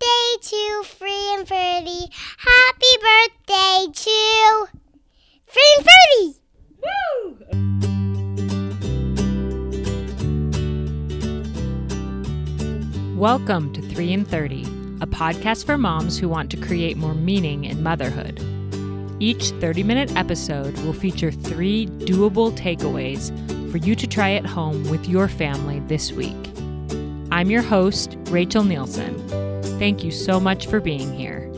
to Free and Ferdy. Happy birthday to Free and Ferdy. Welcome to 3 and 30, a podcast for moms who want to create more meaning in motherhood. Each 30 minute episode will feature three doable takeaways for you to try at home with your family this week. I'm your host, Rachel Nielsen. Thank you so much for being here.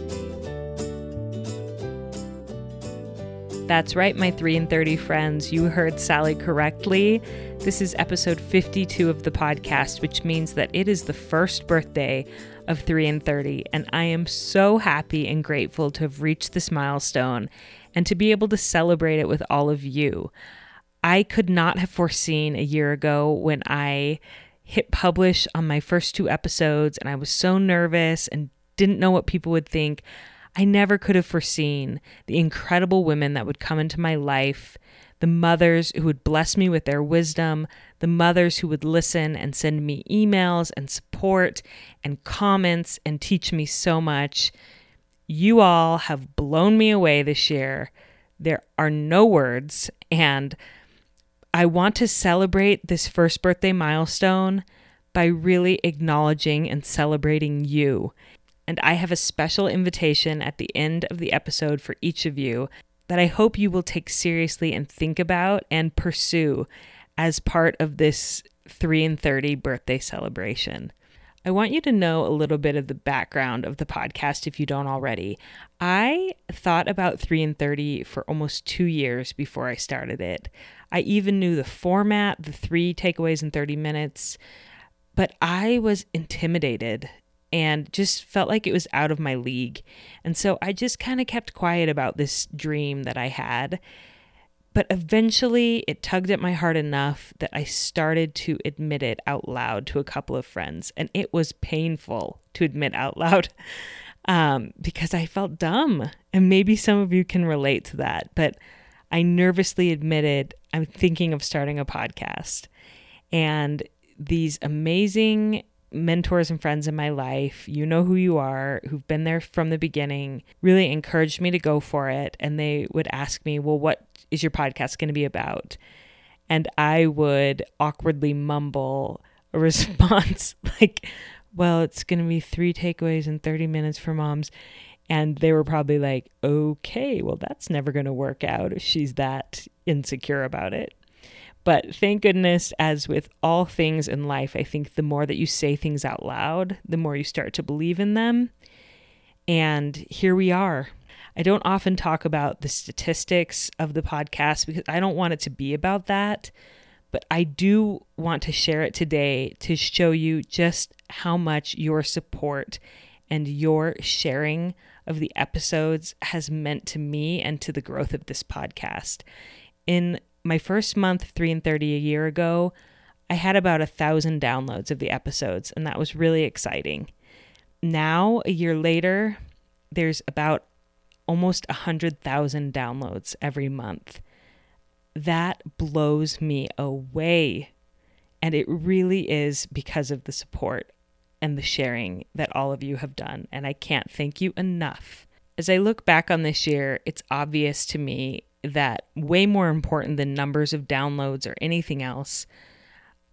That's right, my 3 and 30 friends. You heard Sally correctly. This is episode 52 of the podcast, which means that it is the first birthday of 3 and 30. And I am so happy and grateful to have reached this milestone and to be able to celebrate it with all of you. I could not have foreseen a year ago when I hit publish on my first two episodes and I was so nervous and didn't know what people would think. I never could have foreseen the incredible women that would come into my life, the mothers who would bless me with their wisdom, the mothers who would listen and send me emails and support and comments and teach me so much. You all have blown me away this year. There are no words, and I want to celebrate this first birthday milestone by really acknowledging and celebrating you and I have a special invitation at the end of the episode for each of you that I hope you will take seriously and think about and pursue as part of this 3 and 30 birthday celebration. I want you to know a little bit of the background of the podcast if you don't already. I thought about 3 and 30 for almost 2 years before I started it. I even knew the format, the 3 takeaways in 30 minutes, but I was intimidated and just felt like it was out of my league. And so I just kind of kept quiet about this dream that I had. But eventually it tugged at my heart enough that I started to admit it out loud to a couple of friends. And it was painful to admit out loud um, because I felt dumb. And maybe some of you can relate to that. But I nervously admitted I'm thinking of starting a podcast. And these amazing mentors and friends in my life, you know who you are, who've been there from the beginning, really encouraged me to go for it. And they would ask me, Well, what is your podcast going to be about? And I would awkwardly mumble a response like, Well, it's going to be three takeaways in 30 minutes for moms. And they were probably like, Okay, well, that's never going to work out if she's that insecure about it. But thank goodness, as with all things in life, I think the more that you say things out loud, the more you start to believe in them. And here we are. I don't often talk about the statistics of the podcast because I don't want it to be about that. But I do want to share it today to show you just how much your support and your sharing of the episodes has meant to me and to the growth of this podcast. In my first month, 3 and 30 a year ago, I had about a thousand downloads of the episodes, and that was really exciting. Now, a year later, there's about almost a 100,000 downloads every month. That blows me away. And it really is because of the support and the sharing that all of you have done. And I can't thank you enough. As I look back on this year, it's obvious to me that way more important than numbers of downloads or anything else,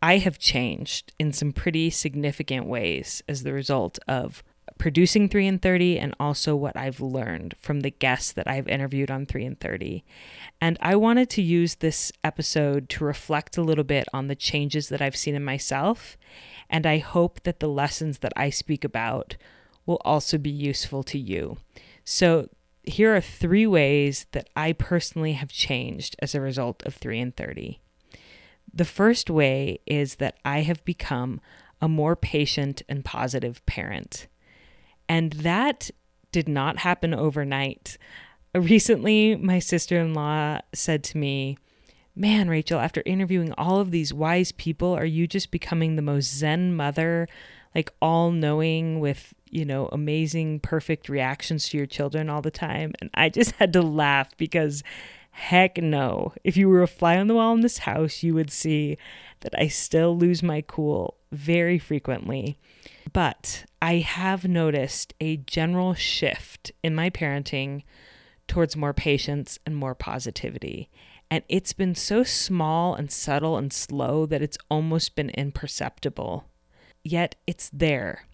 I have changed in some pretty significant ways as the result of producing 3 and 30 and also what I've learned from the guests that I've interviewed on 3 and 30. And I wanted to use this episode to reflect a little bit on the changes that I've seen in myself. And I hope that the lessons that I speak about will also be useful to you. So, here are three ways that I personally have changed as a result of 3 and 30. The first way is that I have become a more patient and positive parent. And that did not happen overnight. recently, my sister in law said to me, Man, Rachel, after interviewing all of these wise people, are you just becoming the most Zen mother, like all knowing with, you know, amazing, perfect reactions to your children all the time? And I just had to laugh because heck no. If you were a fly on the wall in this house, you would see that I still lose my cool very frequently. But I have noticed a general shift in my parenting towards more patience and more positivity. And it's been so small and subtle and slow that it's almost been imperceptible. Yet it's there.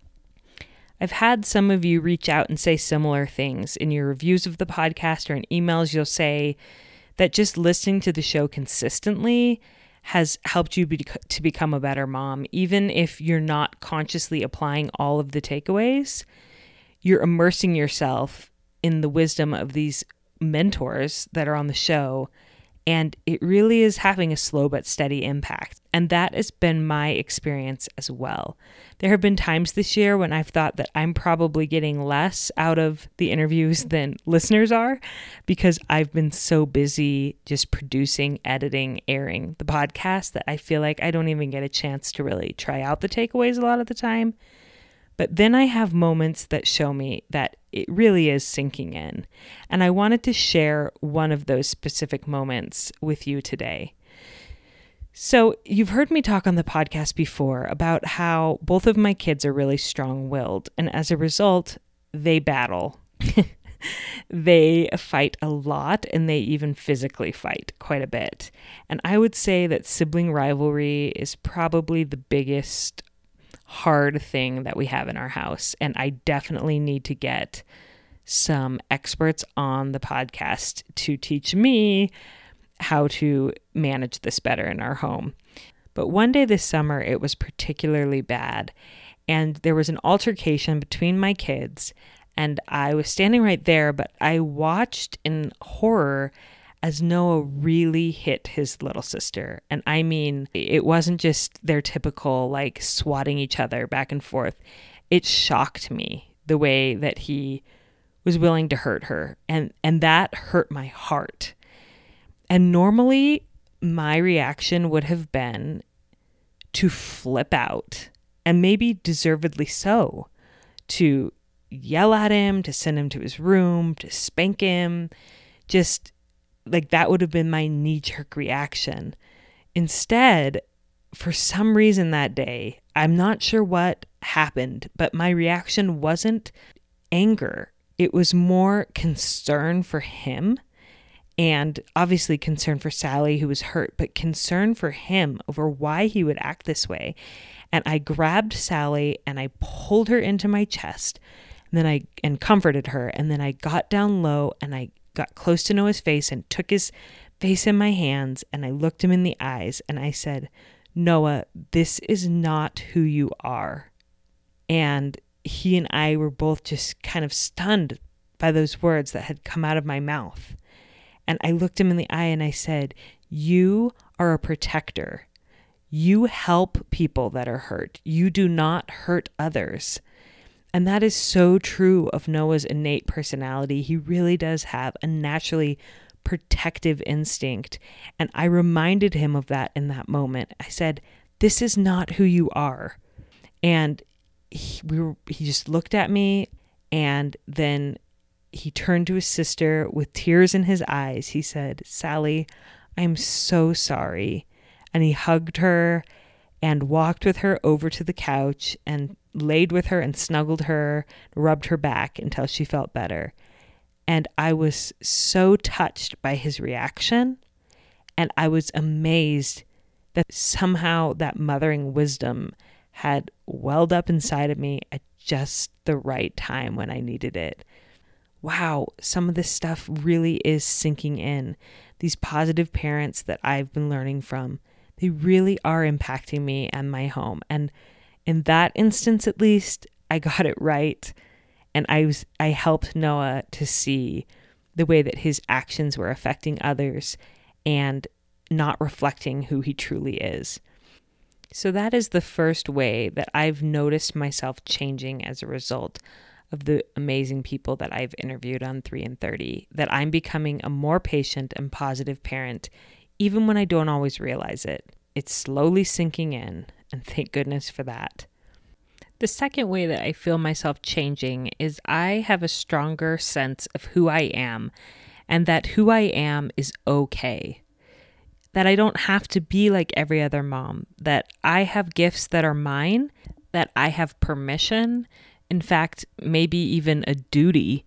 I've had some of you reach out and say similar things. In your reviews of the podcast or in emails, you'll say that just listening to the show consistently has helped you be, to become a better mom, even if you're not consciously applying all of the takeaways. You're immersing yourself in the wisdom of these mentors that are on the show and it really is having a slow but steady impact. And that has been my experience as well. There have been times this year when I've thought that I'm probably getting less out of the interviews than listeners are because I've been so busy just producing, editing, airing the podcast that I feel like I don't even get a chance to really try out the takeaways a lot of the time. But then I have moments that show me that it really is sinking in. And I wanted to share one of those specific moments with you today. So, you've heard me talk on the podcast before about how both of my kids are really strong willed, and as a result, they battle. they fight a lot and they even physically fight quite a bit. And I would say that sibling rivalry is probably the biggest hard thing that we have in our house. And I definitely need to get some experts on the podcast to teach me how to manage this better in our home. But one day this summer, it was particularly bad. And there was an altercation between my kids. And I was standing right there, but I watched in horror as Noah really hit his little sister. And I mean, it wasn't just their typical like swatting each other back and forth. It shocked me the way that he was willing to hurt her. And and that hurt my heart. And normally my reaction would have been to flip out and maybe deservedly so to yell at him, to send him to his room, to spank him, just like that would have been my knee jerk reaction. Instead, for some reason that day, I'm not sure what happened, but my reaction wasn't anger. It was more concern for him and obviously concern for Sally, who was hurt, but concern for him over why he would act this way. And I grabbed Sally and I pulled her into my chest and then I and comforted her and then I got down low and I got close to Noah's face and took his face in my hands and I looked him in the eyes and I said, Noah, this is not who you are. And he and I were both just kind of stunned by those words that had come out of my mouth. And I looked him in the eye and I said, You are a protector. You help people that are hurt. You do not hurt others. And that is so true of Noah's innate personality. He really does have a naturally protective instinct. And I reminded him of that in that moment. I said, This is not who you are. And he, we were, he just looked at me and then he turned to his sister with tears in his eyes. He said, Sally, I'm so sorry. And he hugged her and walked with her over to the couch and laid with her and snuggled her, rubbed her back until she felt better. And I was so touched by his reaction. And I was amazed that somehow that mothering wisdom had welled up inside of me at just the right time when I needed it. Wow, some of this stuff really is sinking in. These positive parents that I've been learning from, they really are impacting me and my home. And in that instance at least, I got it right. And I was I helped Noah to see the way that his actions were affecting others and not reflecting who he truly is. So that is the first way that I've noticed myself changing as a result of the amazing people that I've interviewed on 3 and 30 that I'm becoming a more patient and positive parent, even when I don't always realize it. It's slowly sinking in, and thank goodness for that. The second way that I feel myself changing is I have a stronger sense of who I am and that who I am is okay. That I don't have to be like every other mom, that I have gifts that are mine, that I have permission, in fact, maybe even a duty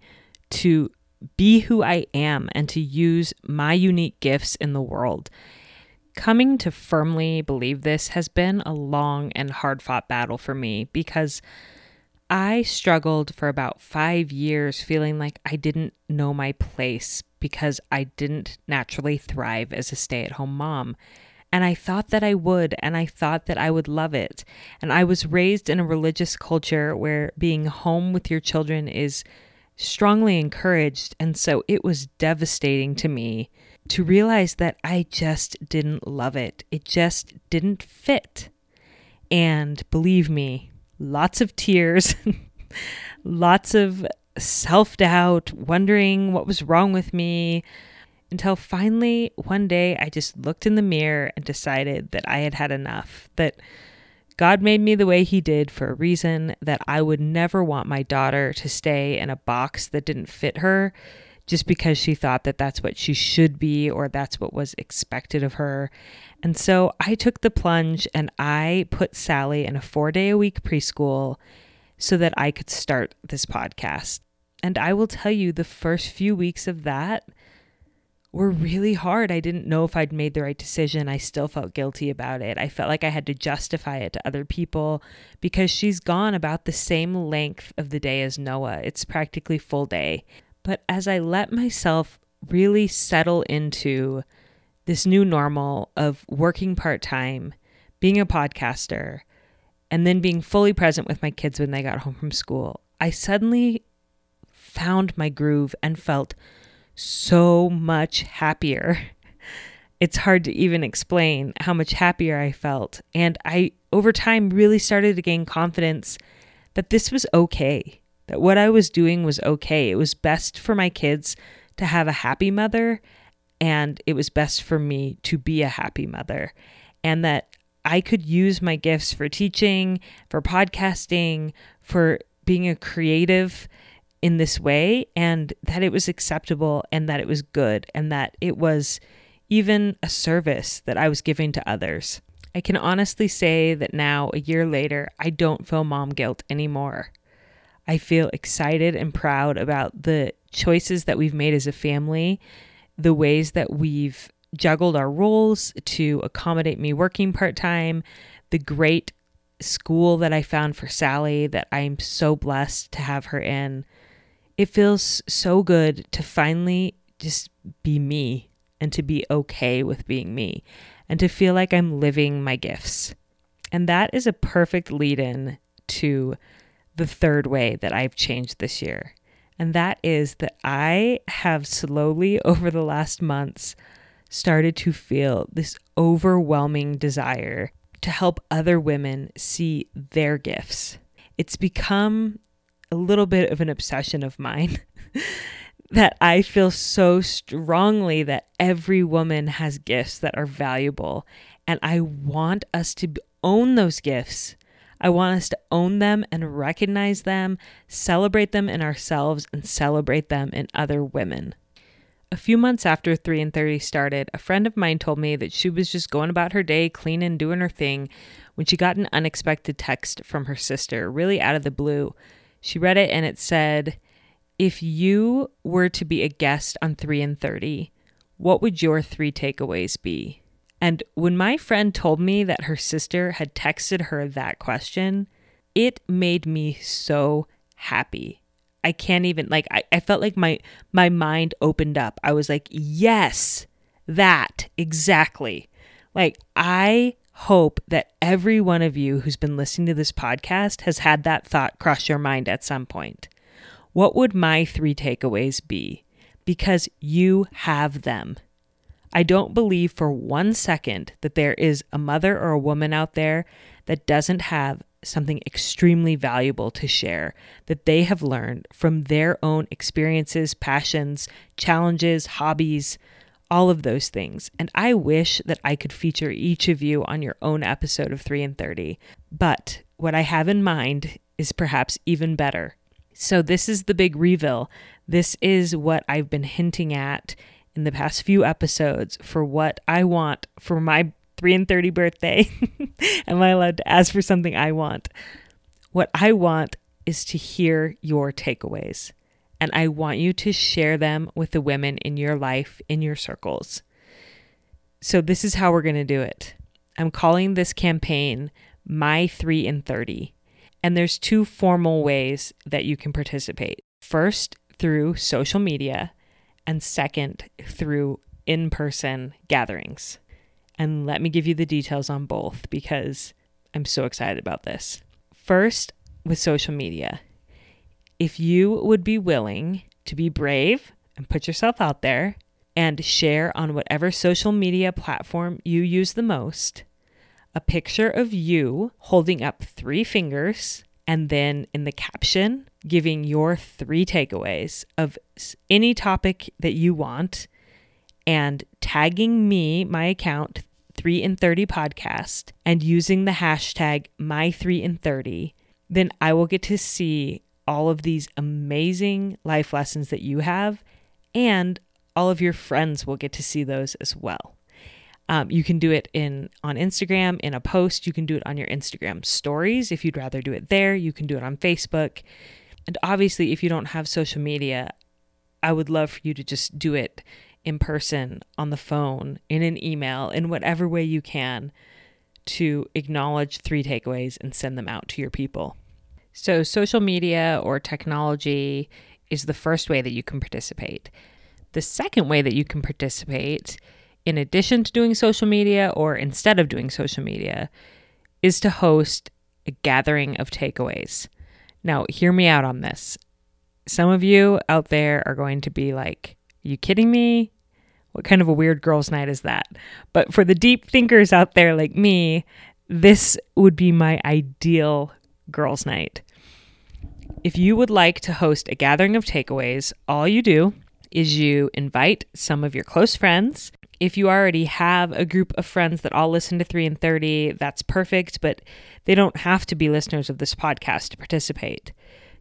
to be who I am and to use my unique gifts in the world. Coming to firmly believe this has been a long and hard fought battle for me because I struggled for about five years feeling like I didn't know my place because I didn't naturally thrive as a stay at home mom. And I thought that I would, and I thought that I would love it. And I was raised in a religious culture where being home with your children is strongly encouraged. And so it was devastating to me to realize that I just didn't love it. It just didn't fit. And believe me, lots of tears, lots of self doubt, wondering what was wrong with me, until finally one day I just looked in the mirror and decided that I had had enough, that God made me the way He did for a reason, that I would never want my daughter to stay in a box that didn't fit her just because she thought that that's what she should be or that's what was expected of her. And so I took the plunge and I put Sally in a four day a week preschool so that I could start this podcast. And I will tell you, the first few weeks of that were really hard. I didn't know if I'd made the right decision. I still felt guilty about it. I felt like I had to justify it to other people because she's gone about the same length of the day as Noah. It's practically full day. But as I let myself really settle into this new normal of working part time, being a podcaster, and then being fully present with my kids when they got home from school, I suddenly found my groove and felt so much happier. It's hard to even explain how much happier I felt. And I, over time, really started to gain confidence that this was okay, that what I was doing was okay. It was best for my kids to have a happy mother, and it was best for me to be a happy mother. And that I could use my gifts for teaching, for podcasting, for being a creative in this way and that it was acceptable and that it was good and that it was even a service that I was giving to others. I can honestly say that now, a year later, I don't feel mom guilt anymore. I feel excited and proud about the choices that we've made as a family, the ways that we've juggled our roles to accommodate me working part time, the great school that I found for Sally that I'm so blessed to have her in it feels so good to finally just be me and to be okay with being me and to feel like I'm living my gifts. And that is a perfect lead in to the third way that I've changed this year. And that is that I have slowly over the last months started to feel this overwhelming desire to help other women see their gifts. It's become a little bit of an obsession of mine that I feel so strongly that every woman has gifts that are valuable. And I want us to own those gifts. I want us to own them and recognize them, celebrate them in ourselves, and celebrate them in other women. A few months after 3 and 30 started, a friend of mine told me that she was just going about her day, cleaning, doing her thing, when she got an unexpected text from her sister, really out of the blue. She read it and it said, If you were to be a guest on 3 and 30, what would your three takeaways be? And when my friend told me that her sister had texted her that question, it made me so happy. I can't even like I, I felt like my my mind opened up. I was like, yes, that exactly. Like I hope that every one of you who's been listening to this podcast has had that thought cross your mind at some point. What would my three takeaways be? Because you have them. I don't believe for one second that there is a mother or a woman out there that doesn't have something extremely valuable to share that they have learned from their own experiences, passions, challenges, hobbies, all of those things. And I wish that I could feature each of you on your own episode of 3 and 30. But what I have in mind is perhaps even better. So, this is the big reveal. This is what I've been hinting at in the past few episodes for what I want for my 3 and 30 birthday. Am I allowed to ask for something I want? What I want is to hear your takeaways. And I want you to share them with the women in your life, in your circles. So, this is how we're going to do it. I'm calling this campaign My 3 in 30. And there's two formal ways that you can participate. First, through social media, and second, through in person gatherings. And let me give you the details on both because I'm so excited about this. First, with social media, if you would be willing to be brave and put yourself out there and share on whatever social media platform you use the most, a picture of you holding up three fingers and then in the caption, giving your three takeaways of any topic that you want and tagging me, my account, 3 in 30 podcast, and using the hashtag my3 in 30, then I will get to see all of these amazing life lessons that you have, and all of your friends will get to see those as well. Um, you can do it in on Instagram in a post. You can do it on your Instagram stories if you'd rather do it there. You can do it on Facebook. And obviously, if you don't have social media, I would love for you to just do it in person, on the phone, in an email, in whatever way you can to acknowledge three takeaways and send them out to your people. So, social media or technology is the first way that you can participate. The second way that you can participate in addition to doing social media or instead of doing social media, is to host a gathering of takeaways. Now, hear me out on this. Some of you out there are going to be like, Are you kidding me? What kind of a weird girls' night is that? But for the deep thinkers out there like me, this would be my ideal girls' night. If you would like to host a gathering of takeaways, all you do is you invite some of your close friends if you already have a group of friends that all listen to 3 and 30, that's perfect, but they don't have to be listeners of this podcast to participate.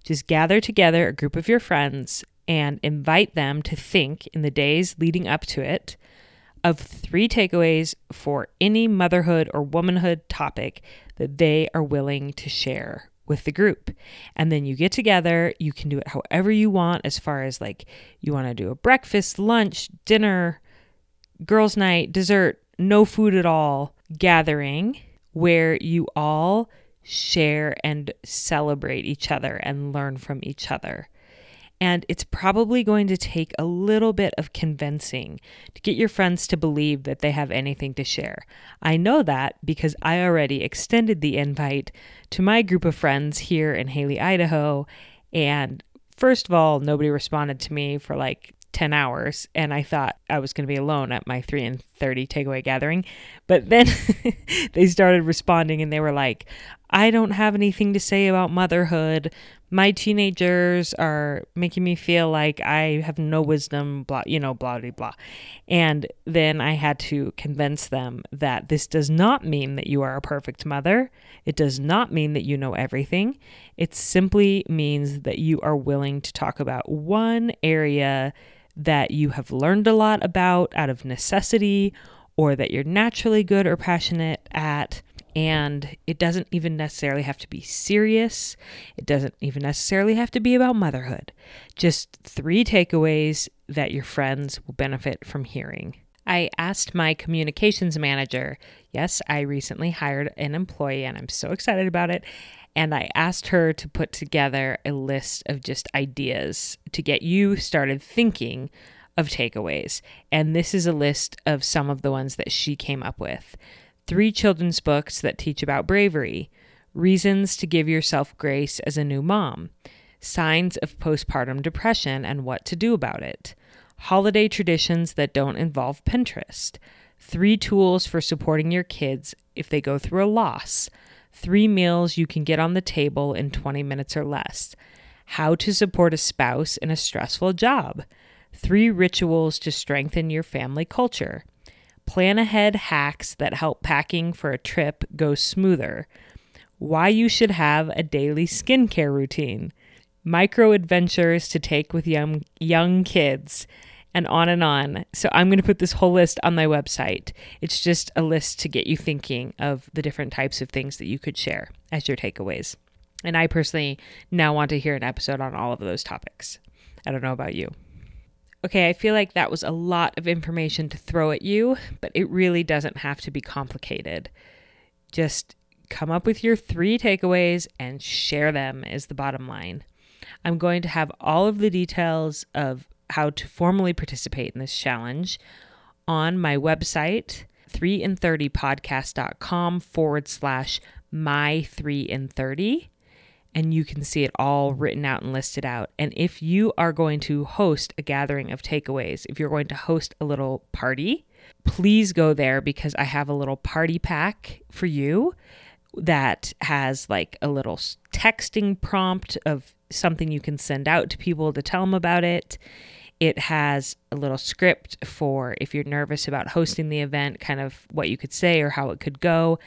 Just gather together a group of your friends and invite them to think in the days leading up to it of three takeaways for any motherhood or womanhood topic that they are willing to share with the group. And then you get together, you can do it however you want, as far as like you want to do a breakfast, lunch, dinner, girls' night, dessert, no food at all gathering where you all share and celebrate each other and learn from each other. And it's probably going to take a little bit of convincing to get your friends to believe that they have anything to share. I know that because I already extended the invite to my group of friends here in Hailey, Idaho. And first of all, nobody responded to me for like 10 hours and I thought I was going to be alone at my 3 and 30 takeaway gathering. But then they started responding and they were like, I don't have anything to say about motherhood. My teenagers are making me feel like I have no wisdom, blah, you know, blah, blah, blah. And then I had to convince them that this does not mean that you are a perfect mother. It does not mean that you know everything. It simply means that you are willing to talk about one area that you have learned a lot about out of necessity or that you're naturally good or passionate at. And it doesn't even necessarily have to be serious. It doesn't even necessarily have to be about motherhood. Just three takeaways that your friends will benefit from hearing. I asked my communications manager, yes, I recently hired an employee and I'm so excited about it and I asked her to put together a list of just ideas to get you started thinking of takeaways. And this is a list of some of the ones that she came up with three children's books that teach about bravery, reasons to give yourself grace as a new mom, signs of postpartum depression and what to do about it, holiday traditions that don't involve Pinterest, three tools for supporting your kids if they go through a loss three meals you can get on the table in 20 minutes or less, how to support a spouse in a stressful job, three rituals to strengthen your family culture, plan ahead hacks that help packing for a trip go smoother, why you should have a daily skincare routine, micro adventures to take with young young kids, and on and on. So I'm going to put this whole list on my website. It's just a list to get you thinking of the different types of things that you could share as your takeaways. And I personally now want to hear an episode on all of those topics. I don't know about you. Okay, I feel like that was a lot of information to throw at you, but it really doesn't have to be complicated. Just come up with your three takeaways and share them, is the bottom line. I'm going to have all of the details of how to formally participate in this challenge on my website, 3 in 30podcast.com forward slash my 3 in 30 and you can see it all written out and listed out. And if you are going to host a gathering of takeaways, if you're going to host a little party, please go there because I have a little party pack for you that has like a little texting prompt of something you can send out to people to tell them about it. It has a little script for if you're nervous about hosting the event, kind of what you could say or how it could go.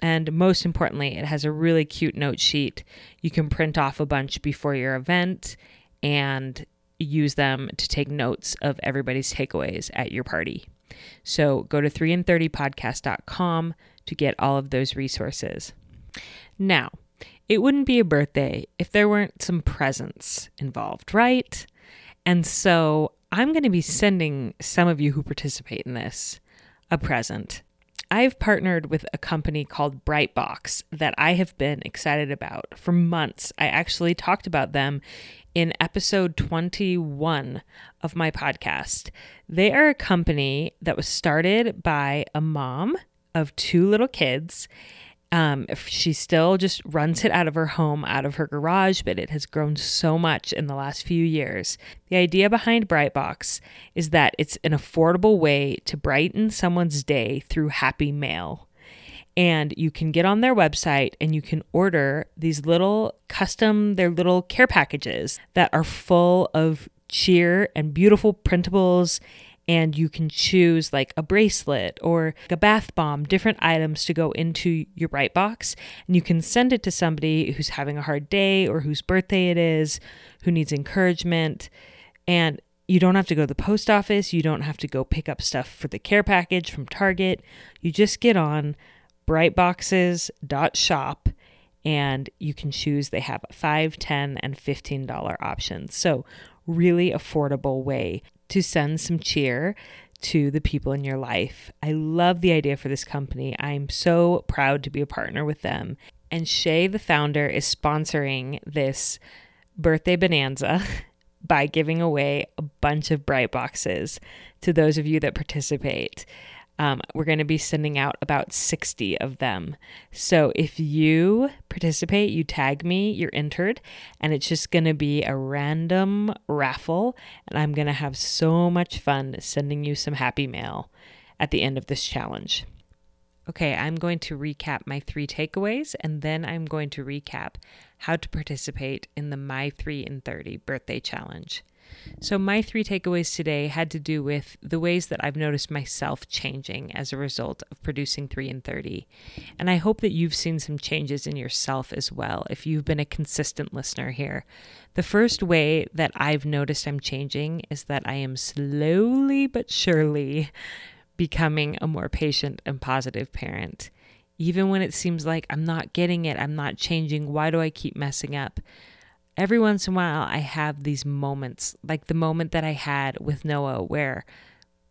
And most importantly, it has a really cute note sheet. You can print off a bunch before your event and use them to take notes of everybody's takeaways at your party. So go to 3in30podcast.com to get all of those resources. Now, it wouldn't be a birthday if there weren't some presents involved, right? And so I'm going to be sending some of you who participate in this a present. I've partnered with a company called Brightbox that I have been excited about for months. I actually talked about them in episode 21 of my podcast. They are a company that was started by a mom of two little kids um, she still just runs it out of her home, out of her garage, but it has grown so much in the last few years. The idea behind Brightbox is that it's an affordable way to brighten someone's day through happy mail. And you can get on their website and you can order these little custom, their little care packages that are full of cheer and beautiful printables and you can choose like a bracelet or a bath bomb, different items to go into your bright box. And you can send it to somebody who's having a hard day or whose birthday it is, who needs encouragement. And you don't have to go to the post office. You don't have to go pick up stuff for the care package from Target. You just get on brightboxes.shop and you can choose. They have 5 10 and $15 options. So, really affordable way to send some cheer to the people in your life. I love the idea for this company. I'm so proud to be a partner with them. And Shay, the founder, is sponsoring this birthday bonanza by giving away a bunch of bright boxes to those of you that participate. Um, we're going to be sending out about 60 of them. So if you participate, you tag me, you're entered, and it's just going to be a random raffle. And I'm going to have so much fun sending you some happy mail at the end of this challenge. Okay, I'm going to recap my three takeaways and then I'm going to recap how to participate in the My 3 in 30 birthday challenge. So, my three takeaways today had to do with the ways that I've noticed myself changing as a result of producing 3 in 30. And I hope that you've seen some changes in yourself as well if you've been a consistent listener here. The first way that I've noticed I'm changing is that I am slowly but surely becoming a more patient and positive parent. Even when it seems like I'm not getting it, I'm not changing, why do I keep messing up? Every once in a while I have these moments, like the moment that I had with Noah, where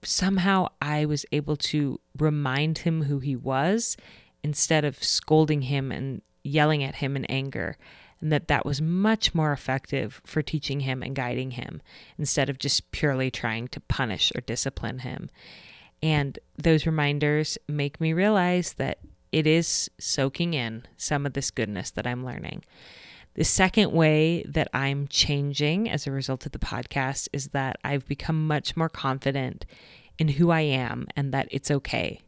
somehow I was able to remind him who he was instead of scolding him and yelling at him in anger. And that that was much more effective for teaching him and guiding him instead of just purely trying to punish or discipline him. And those reminders make me realize that it is soaking in some of this goodness that I'm learning. The second way that I'm changing as a result of the podcast is that I've become much more confident in who I am and that it's okay,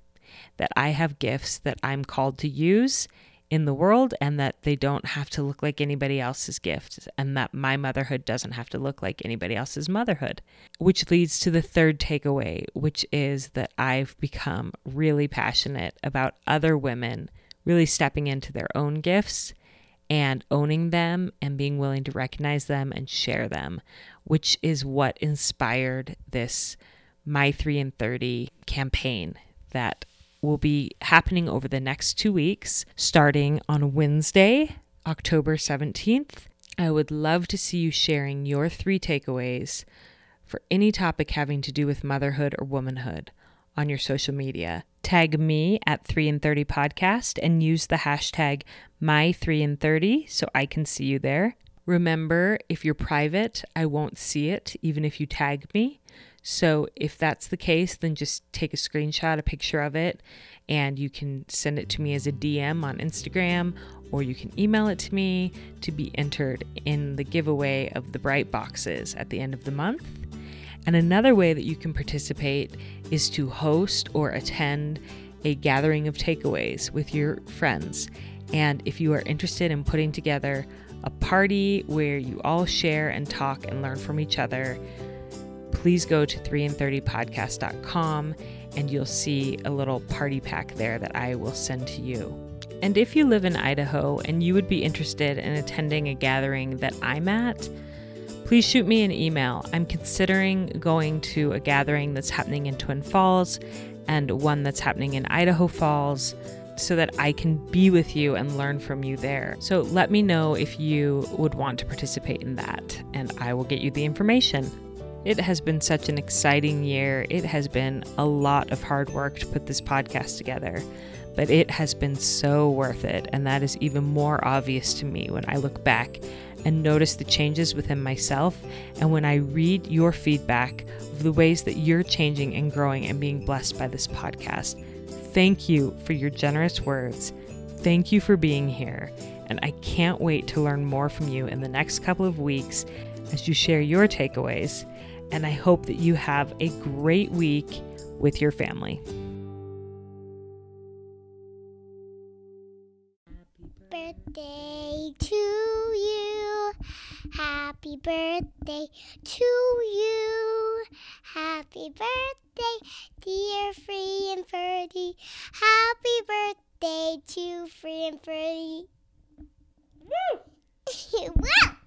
that I have gifts that I'm called to use in the world and that they don't have to look like anybody else's gifts and that my motherhood doesn't have to look like anybody else's motherhood. Which leads to the third takeaway, which is that I've become really passionate about other women really stepping into their own gifts and owning them and being willing to recognize them and share them, which is what inspired this My 3 and 30 campaign that will be happening over the next two weeks, starting on Wednesday, October 17th. I would love to see you sharing your three takeaways for any topic having to do with motherhood or womanhood on your social media. Tag me at 3 and 30 podcast and use the hashtag my3 and 30 so I can see you there. Remember, if you're private, I won't see it even if you tag me. So if that's the case, then just take a screenshot, a picture of it, and you can send it to me as a DM on Instagram or you can email it to me to be entered in the giveaway of the bright boxes at the end of the month. And another way that you can participate is to host or attend a gathering of takeaways with your friends. And if you are interested in putting together a party where you all share and talk and learn from each other, please go to 3and30podcast.com and you'll see a little party pack there that I will send to you. And if you live in Idaho and you would be interested in attending a gathering that I'm at, please shoot me an email. I'm considering going to a gathering that's happening in Twin Falls and one that's happening in Idaho Falls so that I can be with you and learn from you there. So let me know if you would want to participate in that, and I will get you the information. It has been such an exciting year. It has been a lot of hard work to put this podcast together, but it has been so worth it. And that is even more obvious to me when I look back and notice the changes within myself and when I read your feedback of the ways that you're changing and growing and being blessed by this podcast. Thank you for your generous words. Thank you for being here. And I can't wait to learn more from you in the next couple of weeks as you share your takeaways and I hope that you have a great week with your family. Happy birthday to you. Happy birthday, dear Free and Ferdy. Happy birthday to Free and Ferdy. Woo! Woo!